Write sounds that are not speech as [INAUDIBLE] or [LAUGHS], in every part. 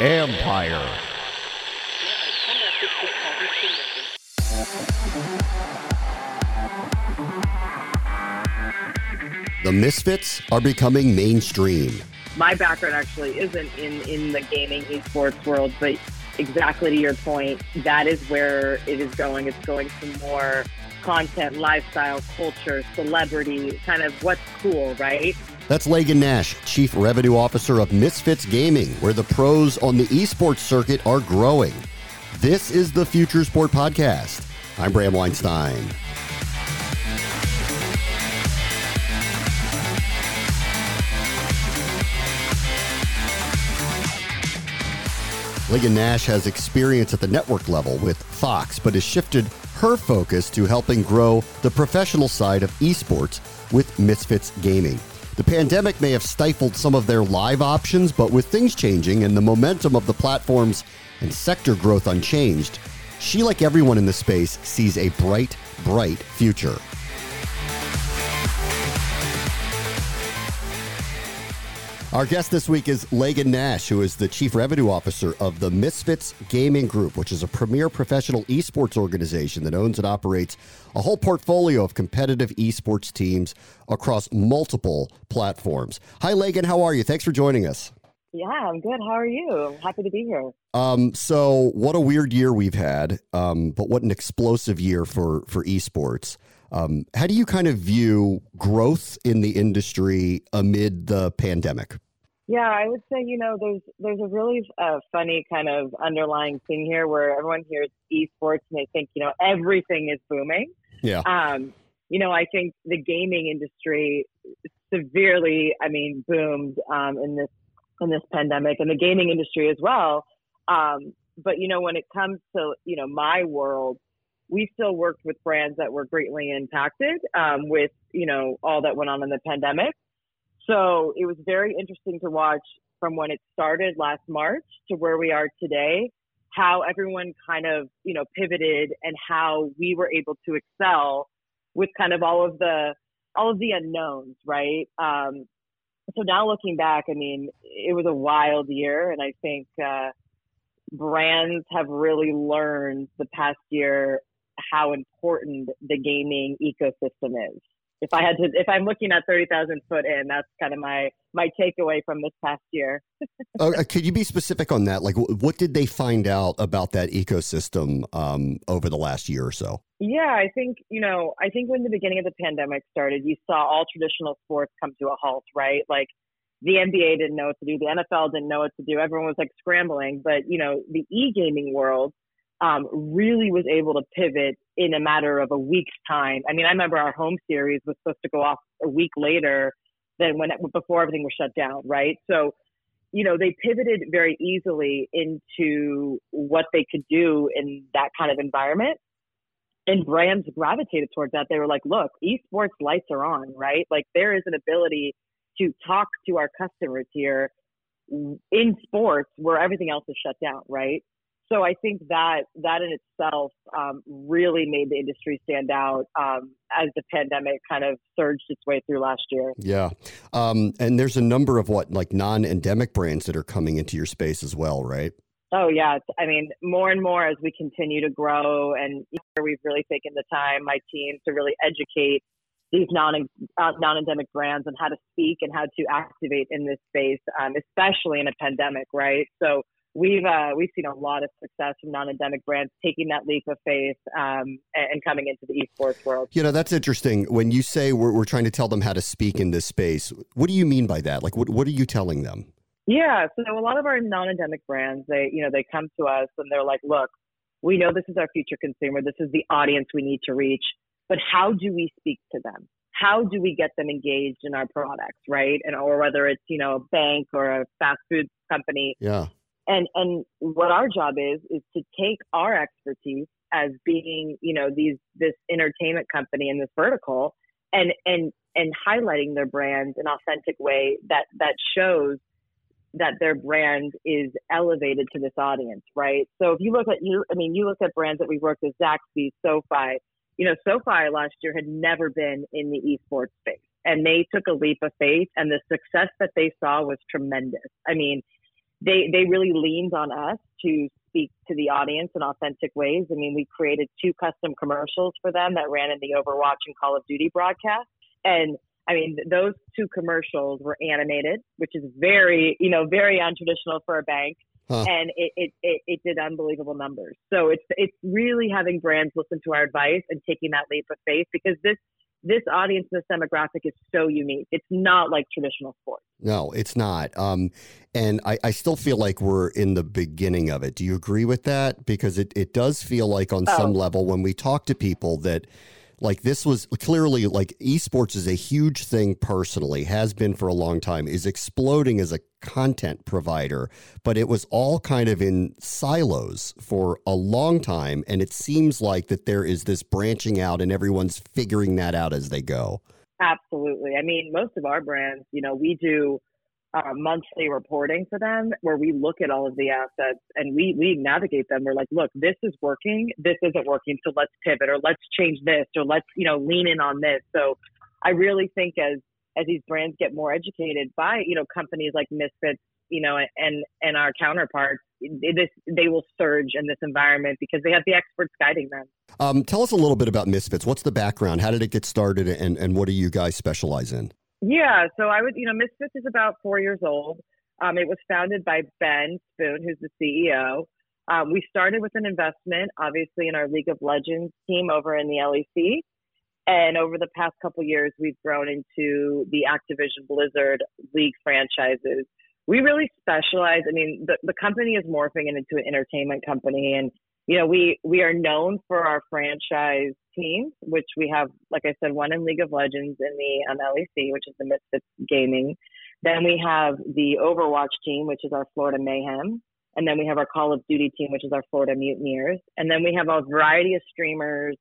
Empire. The Misfits are becoming mainstream. My background actually isn't in, in the gaming esports world, but exactly to your point, that is where it is going. It's going to more content, lifestyle, culture, celebrity, kind of what's cool, right? That's Lagan Nash, Chief Revenue Officer of Misfits Gaming, where the pros on the esports circuit are growing. This is the Future Sport Podcast. I'm Bram Weinstein. Lagan Nash has experience at the network level with Fox, but has shifted her focus to helping grow the professional side of esports with Misfits Gaming. The pandemic may have stifled some of their live options, but with things changing and the momentum of the platforms and sector growth unchanged, she, like everyone in the space, sees a bright, bright future. Our guest this week is Lagan Nash, who is the Chief Revenue Officer of the Misfits Gaming Group, which is a premier professional esports organization that owns and operates a whole portfolio of competitive esports teams across multiple platforms. Hi, Lagan. How are you? Thanks for joining us. Yeah, I'm good. How are you? Happy to be here. Um, so, what a weird year we've had, um, but what an explosive year for for esports. Um, how do you kind of view growth in the industry amid the pandemic? Yeah, I would say you know there's there's a really uh, funny kind of underlying thing here where everyone hears esports and they think you know everything is booming. Yeah. Um, you know, I think the gaming industry severely, I mean, boomed um, in this in this pandemic, and the gaming industry as well. Um, but you know, when it comes to you know my world, we still worked with brands that were greatly impacted um, with you know all that went on in the pandemic. So it was very interesting to watch from when it started last March to where we are today, how everyone kind of, you know, pivoted and how we were able to excel with kind of all of the, all of the unknowns, right? Um, so now looking back, I mean, it was a wild year and I think, uh, brands have really learned the past year how important the gaming ecosystem is if I had to, if I'm looking at 30,000 foot in, that's kind of my, my takeaway from this past year. [LAUGHS] uh, could you be specific on that? Like, what did they find out about that ecosystem um, over the last year or so? Yeah, I think, you know, I think when the beginning of the pandemic started, you saw all traditional sports come to a halt, right? Like the NBA didn't know what to do. The NFL didn't know what to do. Everyone was like scrambling. But, you know, the e gaming world um, really was able to pivot in a matter of a week's time. I mean, I remember our home series was supposed to go off a week later than when before everything was shut down, right? So, you know, they pivoted very easily into what they could do in that kind of environment. And brands gravitated towards that. They were like, look, esports lights are on, right? Like there is an ability to talk to our customers here in sports where everything else is shut down, right? So I think that that in itself um, really made the industry stand out um, as the pandemic kind of surged its way through last year. Yeah, um, and there's a number of what like non-endemic brands that are coming into your space as well, right? Oh yeah, I mean more and more as we continue to grow, and we've really taken the time, my team, to really educate these non uh, non-endemic brands on how to speak and how to activate in this space, um, especially in a pandemic, right? So we've uh, we've seen a lot of success from non-endemic brands taking that leap of faith um, and, coming into the esports world. You know, that's interesting. When you say we're, we're trying to tell them how to speak in this space, what do you mean by that? Like, what what are you telling them? Yeah, so a lot of our non-endemic brands, they you know they come to us and they're like, look, we know this is our future consumer. This is the audience we need to reach, but how do we speak to them? How do we get them engaged in our products, right? And or whether it's you know a bank or a fast food company. Yeah and and what our job is is to take our expertise as being you know these this entertainment company in this vertical and and and highlighting their brands in an authentic way that that shows that their brand is elevated to this audience right so if you look at you i mean you look at brands that we worked with zaxby's sofi you know sofi last year had never been in the esports space and they took a leap of faith, and the success that they saw was tremendous. I mean, they they really leaned on us to speak to the audience in authentic ways. I mean, we created two custom commercials for them that ran in the Overwatch and Call of Duty broadcast, and I mean, those two commercials were animated, which is very, you know, very untraditional for a bank. Huh. And it, it, it, it, did unbelievable numbers. So it's it's really having brands listen to our advice and taking that leap of faith because this this audience, this demographic is so unique. It's not like traditional sports. No, it's not. Um, and I, I still feel like we're in the beginning of it. Do you agree with that? Because it, it does feel like on oh. some level when we talk to people that like this was clearly like esports is a huge thing personally has been for a long time is exploding as a content provider but it was all kind of in silos for a long time and it seems like that there is this branching out and everyone's figuring that out as they go. Absolutely. I mean most of our brands you know we do uh, monthly reporting for them where we look at all of the assets and we we navigate them. We're like, look, this is working, this isn't working, so let's pivot or let's change this or let's you know lean in on this. So I really think as as these brands get more educated by you know companies like Misfits, you know, and and our counterparts, this they will surge in this environment because they have the experts guiding them. Um, tell us a little bit about Misfits. What's the background? How did it get started, and and what do you guys specialize in? Yeah, so I would, you know, Misfits is about four years old. Um, it was founded by Ben Spoont, who's the CEO. Um, we started with an investment, obviously, in our League of Legends team over in the LEC. And over the past couple years, we've grown into the Activision Blizzard League franchises. We really specialize. I mean, the, the company is morphing into an entertainment company, and you know, we we are known for our franchise teams, which we have, like I said, one in League of Legends in the um, LEC, which is the Misfits Gaming. Then we have the Overwatch team, which is our Florida Mayhem. And then we have our Call of Duty team, which is our Florida Mutineers. And then we have a variety of streamers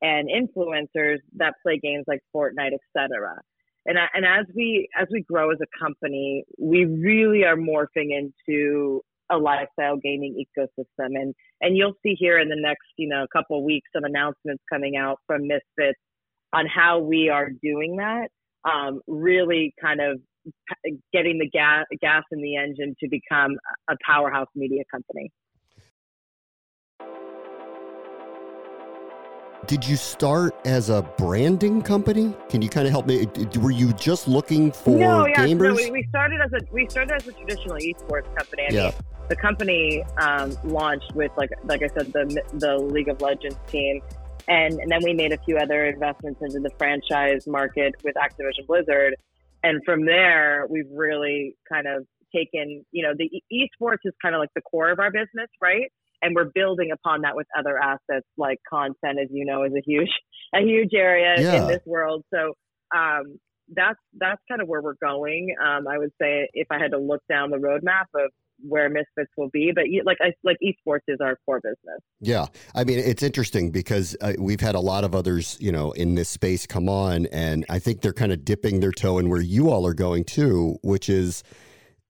and influencers that play games like Fortnite, etc. And, and as we as we grow as a company, we really are morphing into a lifestyle gaming ecosystem. And and you'll see here in the next you know couple of weeks some announcements coming out from Misfits on how we are doing that. Um, really kind of getting the gas gas in the engine to become a powerhouse media company. Did you start as a branding company? Can you kind of help me? Were you just looking for no, yeah, gamers? No, we, we started as a we started as a traditional esports company. I yeah. Mean, the company um, launched with like like I said the the League of Legends team, and, and then we made a few other investments into the franchise market with Activision Blizzard, and from there we've really kind of taken you know the esports is kind of like the core of our business, right? And we're building upon that with other assets like content, as you know, is a huge a huge area yeah. in this world. So um, that's that's kind of where we're going. Um, I would say if I had to look down the roadmap of where Misfits will be. But like like esports is our core business. Yeah, I mean it's interesting because uh, we've had a lot of others, you know, in this space come on, and I think they're kind of dipping their toe in where you all are going too, which is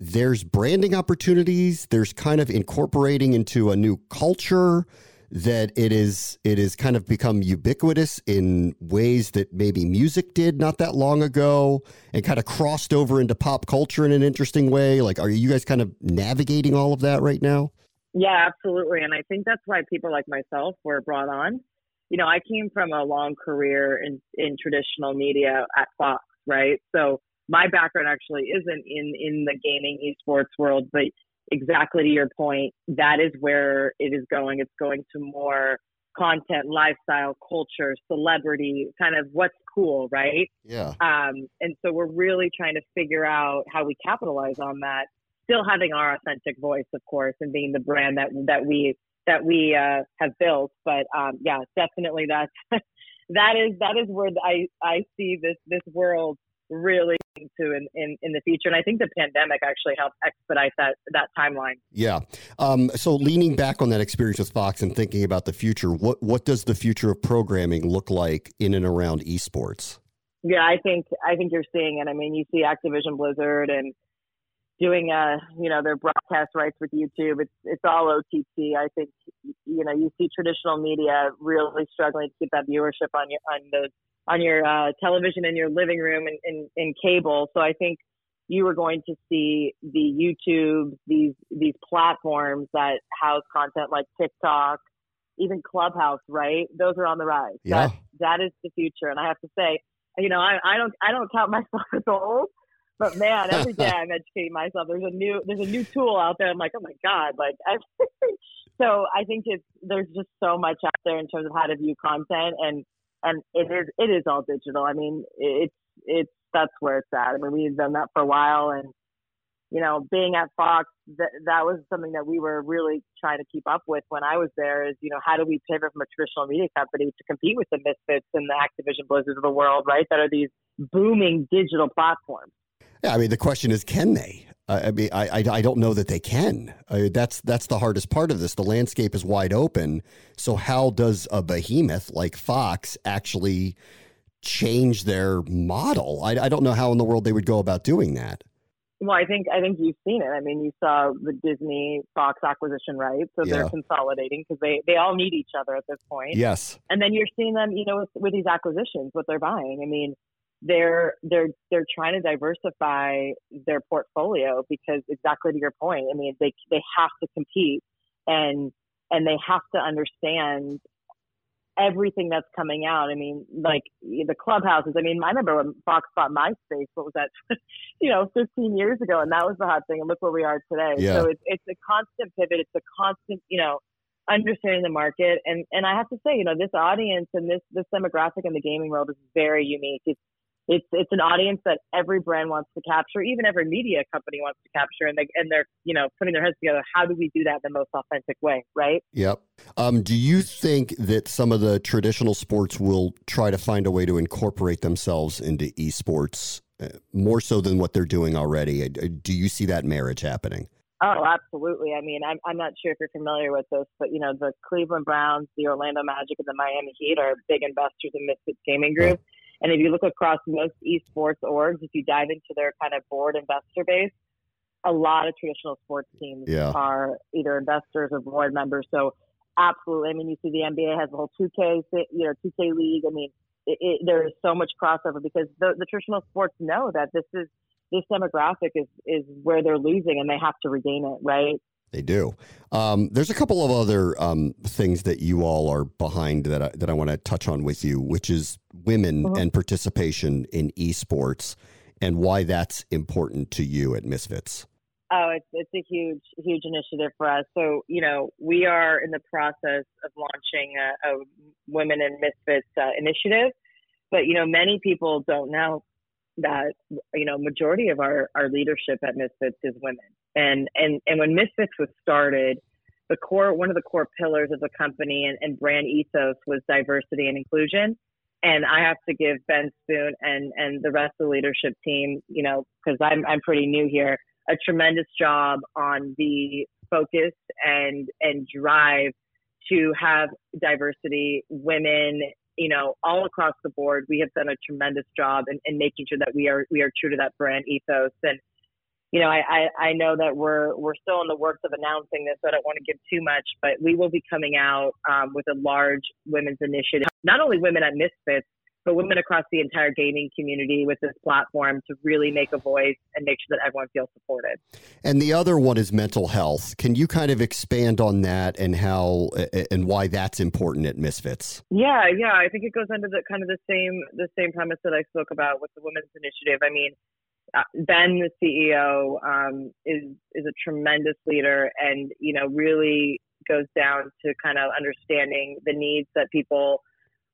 there's branding opportunities. There's kind of incorporating into a new culture that it is it is kind of become ubiquitous in ways that maybe music did not that long ago and kind of crossed over into pop culture in an interesting way. Like are you guys kind of navigating all of that right now? Yeah absolutely. And i think that's why people like myself were brought on. You know i came from a long career in in traditional media at fox right? So my background actually isn't in in the gaming esports world but exactly to your point, that is where it is going. It's going to more content, lifestyle, culture, celebrity, kind of what's cool, right? Yeah. Um, and so we're really trying to figure out how we capitalize on that, still having our authentic voice, of course, and being the brand that that we that we uh, have built. But um, yeah, definitely that's [LAUGHS] that is that is where I I see this this world really to in, in, in the future. And I think the pandemic actually helped expedite that that timeline. Yeah. Um, so leaning back on that experience with Fox and thinking about the future, what what does the future of programming look like in and around esports? Yeah, I think I think you're seeing it. I mean, you see Activision Blizzard and doing uh you know their broadcast rights with YouTube. It's it's all OTT. I think you know you see traditional media really struggling to keep that viewership on your on the on your uh, television in your living room and in, in cable. So I think you are going to see the YouTube, these these platforms that house content like TikTok, even Clubhouse, right? Those are on the rise. Yeah. That, that is the future. And I have to say, you know, I, I don't I don't count myself [LAUGHS] as old, but man, [LAUGHS] every day I'm educating myself. There's a new there's a new tool out there. I'm like, oh my god, like [LAUGHS] so I think it's there's just so much out there in terms of how to view content and and it is it is all digital. I mean, it's it's that's where it's at. I mean, we've done that for a while, and you know, being at Fox, that that was something that we were really trying to keep up with when I was there. Is you know, how do we pivot from a traditional media company to compete with the Misfits and the Activision Blizzards of the world, right? That are these booming digital platforms. Yeah, I mean, the question is, can they? Uh, I mean, I, I, I don't know that they can. Uh, that's that's the hardest part of this. The landscape is wide open. So how does a behemoth like Fox actually change their model? I, I don't know how in the world they would go about doing that. Well, I think I think you've seen it. I mean, you saw the Disney Fox acquisition, right? So Yeah. they're consolidating because they they all need each other at this point. Yes. And then you're seeing them, you know, with, with these acquisitions, what they're buying. I mean, they're they're they're trying to diversify their portfolio because exactly to your point. I mean, they they have to compete and and they have to understand everything that's coming out. I mean, like the clubhouses. I mean, I remember when Fox bought MySpace. What was that? [LAUGHS] you know, 15 years ago, and that was the hot thing. And look where we are today. Yeah. So it's it's a constant pivot. It's a constant, you know, understanding the market. And and I have to say, you know, this audience and this this demographic in the gaming world is very unique. It's it's it's an audience that every brand wants to capture, even every media company wants to capture, and they and they're you know putting their heads together. How do we do that in the most authentic way, right? Yep. Um, do you think that some of the traditional sports will try to find a way to incorporate themselves into esports uh, more so than what they're doing already? Uh, Do you see that marriage happening? Oh, absolutely. I mean, I'm I'm not sure if you're familiar with this, but you know, the Cleveland Browns, the Orlando Magic, and the Miami Heat are big investors in Misfits Gaming Group. And if you look across most esports orgs, if you dive into their kind of board investor base, a lot of traditional sports teams Yeah. are either investors or board members. So absolutely. I mean, you see the NBA has a whole 2K, you know, 2K league. I mean, it, it, there is so much crossover because the, the traditional sports know that this is this demographic is is where they're losing and they have to regain it, right? They do. Um, there's a couple of other um, things that you all are behind that I, that I want to touch on with you, which is women Mhm. and participation in esports and why that's important to you at Misfits. Oh, it's it's a huge huge initiative for us. So you know we are in the process of launching a, a Women in Misfits uh, initiative, but you know many people don't know that you know majority of our our leadership at Misfits is women, and and and when Misfits was started, the core one of the core pillars of the company and, and brand ethos was diversity and inclusion. And I have to give Ben Spoont and and the rest of the leadership team, you know, because I'm I'm pretty new here a tremendous job on the focus and and drive to have diversity, women, you know, all across the board. We have done a tremendous job in, in making sure that we are we are true to that brand ethos. And you know, I, I, I know that we're we're still in the works of announcing this, so I don't want to give too much, but we will be coming out um, with a large women's initiative. Not only women at Misfits, but women across the entire gaming community with this platform to really make a voice and make sure that everyone feels supported. And the other one is mental health. Can you kind of expand on that and how and why that's important at Misfits? Yeah, yeah, I think it goes under the kind of the same the same premise that I spoke about with the women's initiative. I mean, Ben, the CEO, um, is is a tremendous leader, and you know, really goes down to kind of understanding the needs that people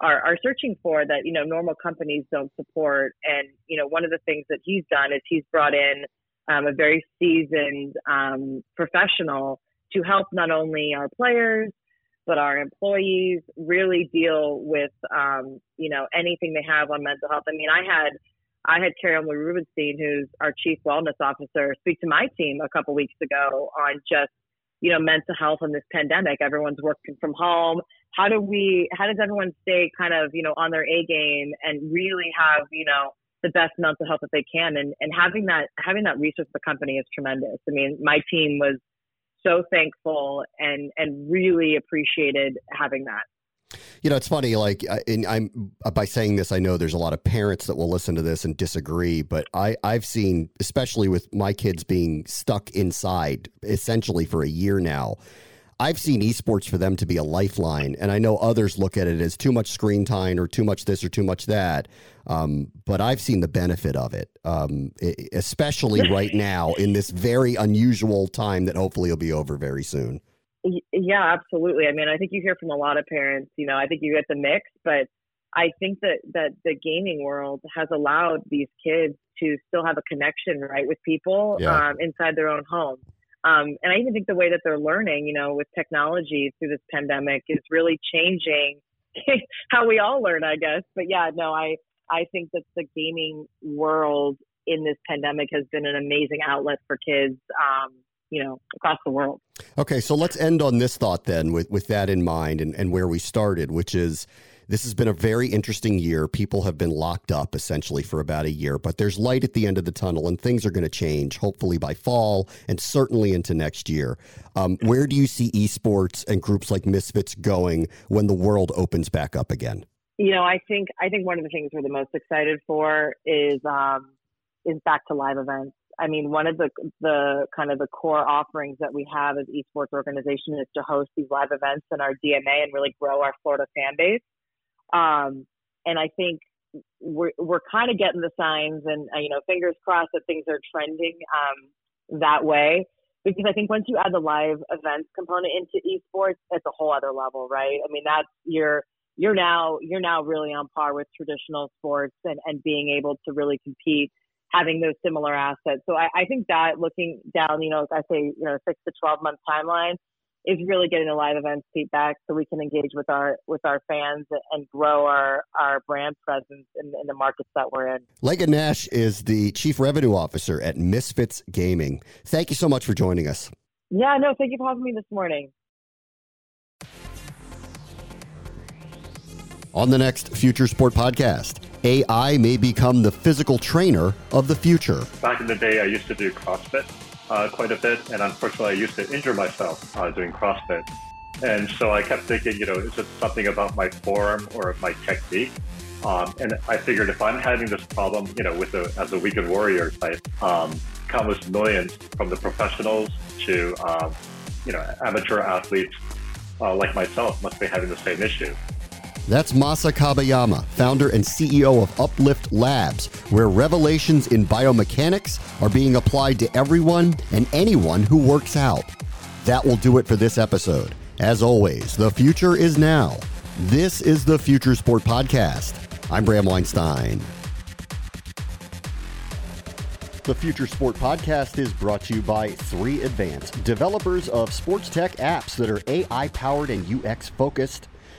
are, are searching for that you know normal companies don't support. And you know, one of the things that he's done is he's brought in um, a very seasoned um, professional to help not only our players but our employees really deal with um, you know anything they have on mental health. I mean, I had I had Carol Marie Rubenstein, who's our chief wellness officer, speak to my team a couple weeks ago on just you know mental health in this pandemic. Everyone's working from home. How do we? How does everyone stay kind of you know on their A game and really have you know the best mental health that they can? And and having that having that resource the company is tremendous. I mean, my team was so thankful and and really appreciated having that. You know, it's funny. Like, and I'm by saying this, I know there's a lot of parents that will listen to this and disagree. But I, I've seen, especially with my kids being stuck inside essentially for a year now, I've seen esports for them to be a lifeline, and I know others look at it as too much screen time or too much this or too much that. Um, but I've seen the benefit of it, um, especially right now in this very unusual time that hopefully will be over very soon. Yeah, absolutely. I mean, I think you hear from a lot of parents. You know, I think you get the mix, but I think that that the gaming world has allowed these kids to still have a connection, right, with people yeah. um, inside their own home. Um, and I even think the way that they're learning, you know, with technology through this pandemic is really changing [LAUGHS] how we all learn, I guess. But yeah, no, I, I think that the gaming world in this pandemic has been an amazing outlet for kids, um, you know, across the world. Okay, so let's end on this thought then with, with that in mind and, and where we started, which is this has been a very interesting year. People have been locked up essentially for about a year, but there's light at the end of the tunnel and things are going to change, hopefully by fall and certainly into next year. Um, where do you see esports and groups like Misfits going when the world opens back up again? You know, I think I think one of the things we're the most excited for is um, is back to live events. I mean, one of the the kind of the core offerings that we have as esports organization is to host these live events in our DMA and really grow our Florida fan base. Um, and I think we're we're kind of getting the signs, and uh, you know, fingers crossed that things are trending um, that way. Because I think once you add the live events component into esports, it's a whole other level, right? I mean, that's you're you're now you're now really on par with traditional sports and, and being able to really compete having those similar assets. So I, I think that looking down, you know, I say, you know, six to 12 month timeline, is really getting the live events feedback so we can engage with our with our fans and grow our our brand presence in, in the markets that we're in. Lagan Nash is the chief revenue officer at Misfits Gaming. Thank you so much for joining us. Yeah, no, thank you for having me this morning. On the next Future Sport podcast, AI may become the physical trainer of the future. Back in the day, I used to do CrossFit uh, quite a bit, and unfortunately, I used to injure myself uh, doing CrossFit. And so I kept thinking, you know, is it something about my form or my technique? Um, and I figured if I'm having this problem, you know, with a, as a weekend warrior type, um, countless millions from the professionals to, um, you know, amateur athletes uh, like myself must be having the same issue. That's Masa Kabayama, founder and CEO of Uplift Labs, where revelations in biomechanics are being applied to everyone and anyone who works out. That will do it for this episode. As always, the future is now. This is the Future Sport Podcast. I'm Bram Weinstein. The Future Sport Podcast is brought to you by 3 Advance, developers of sports tech apps that are AI powered and UX focused.